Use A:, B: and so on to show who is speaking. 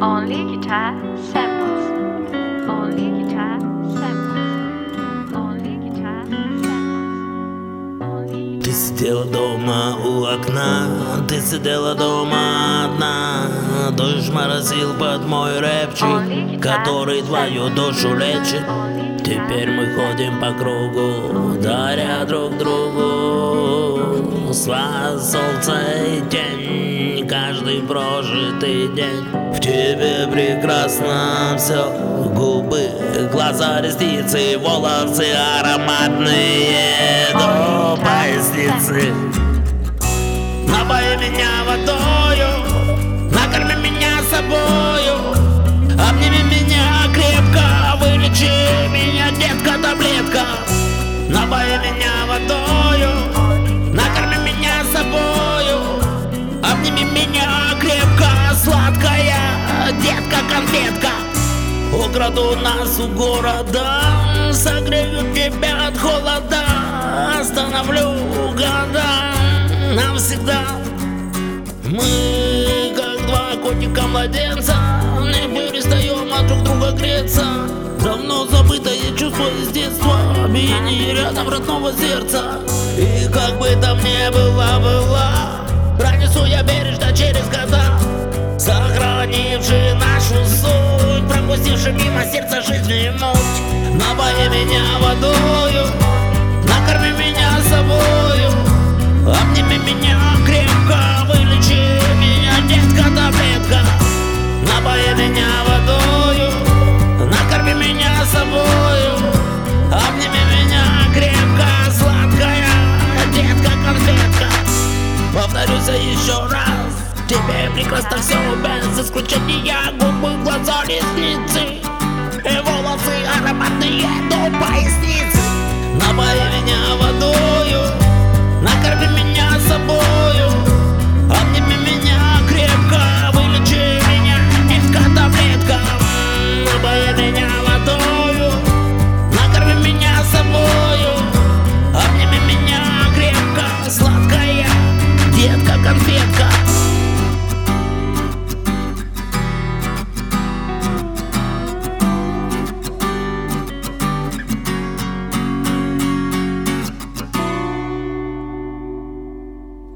A: Only guitar samples. Only guitar samples. Only guitar samples. Only
B: Ты сидела дома у окна, ты сидела дома одна Дождь морозил под мой рэпчик, который твою душу лечит Теперь мы ходим по кругу, даря друг другу С вас солнце и тень, каждый прожитый день. В тебе прекрасно все, губы, глаза, ресницы, волосы ароматные. До поясницы. Напои меня водою, конфетка Украду нас у города, согрею тебя от холода Остановлю года навсегда. Мы, как два котика-младенца Не перестаем от друг друга греться. Давно забытое чувство из детства Биение рядом родного сердца. И как бы там ни было, была Пронесу я бережно через года Сохранивший нашу суть Пропустивший мимо сердца жизни муть Напои меня водою Накорми меня собою. Обними меня крепко Вылечи меня, детка, таблетка Напои меня водою Накорми меня собою. Обними меня крепко Сладкая детка, конфетка. Повторюсь еще раз Тебе прекрасно все без исключения Губы, глаза, ресницы. И волосы ароматные до поясницы. Напои меня водою Накорми меня собою. Обними меня крепко Вылечи меня низко таблетка Напои меня водою Накорми меня собою. Обними меня крепко Сладкая детка конфетка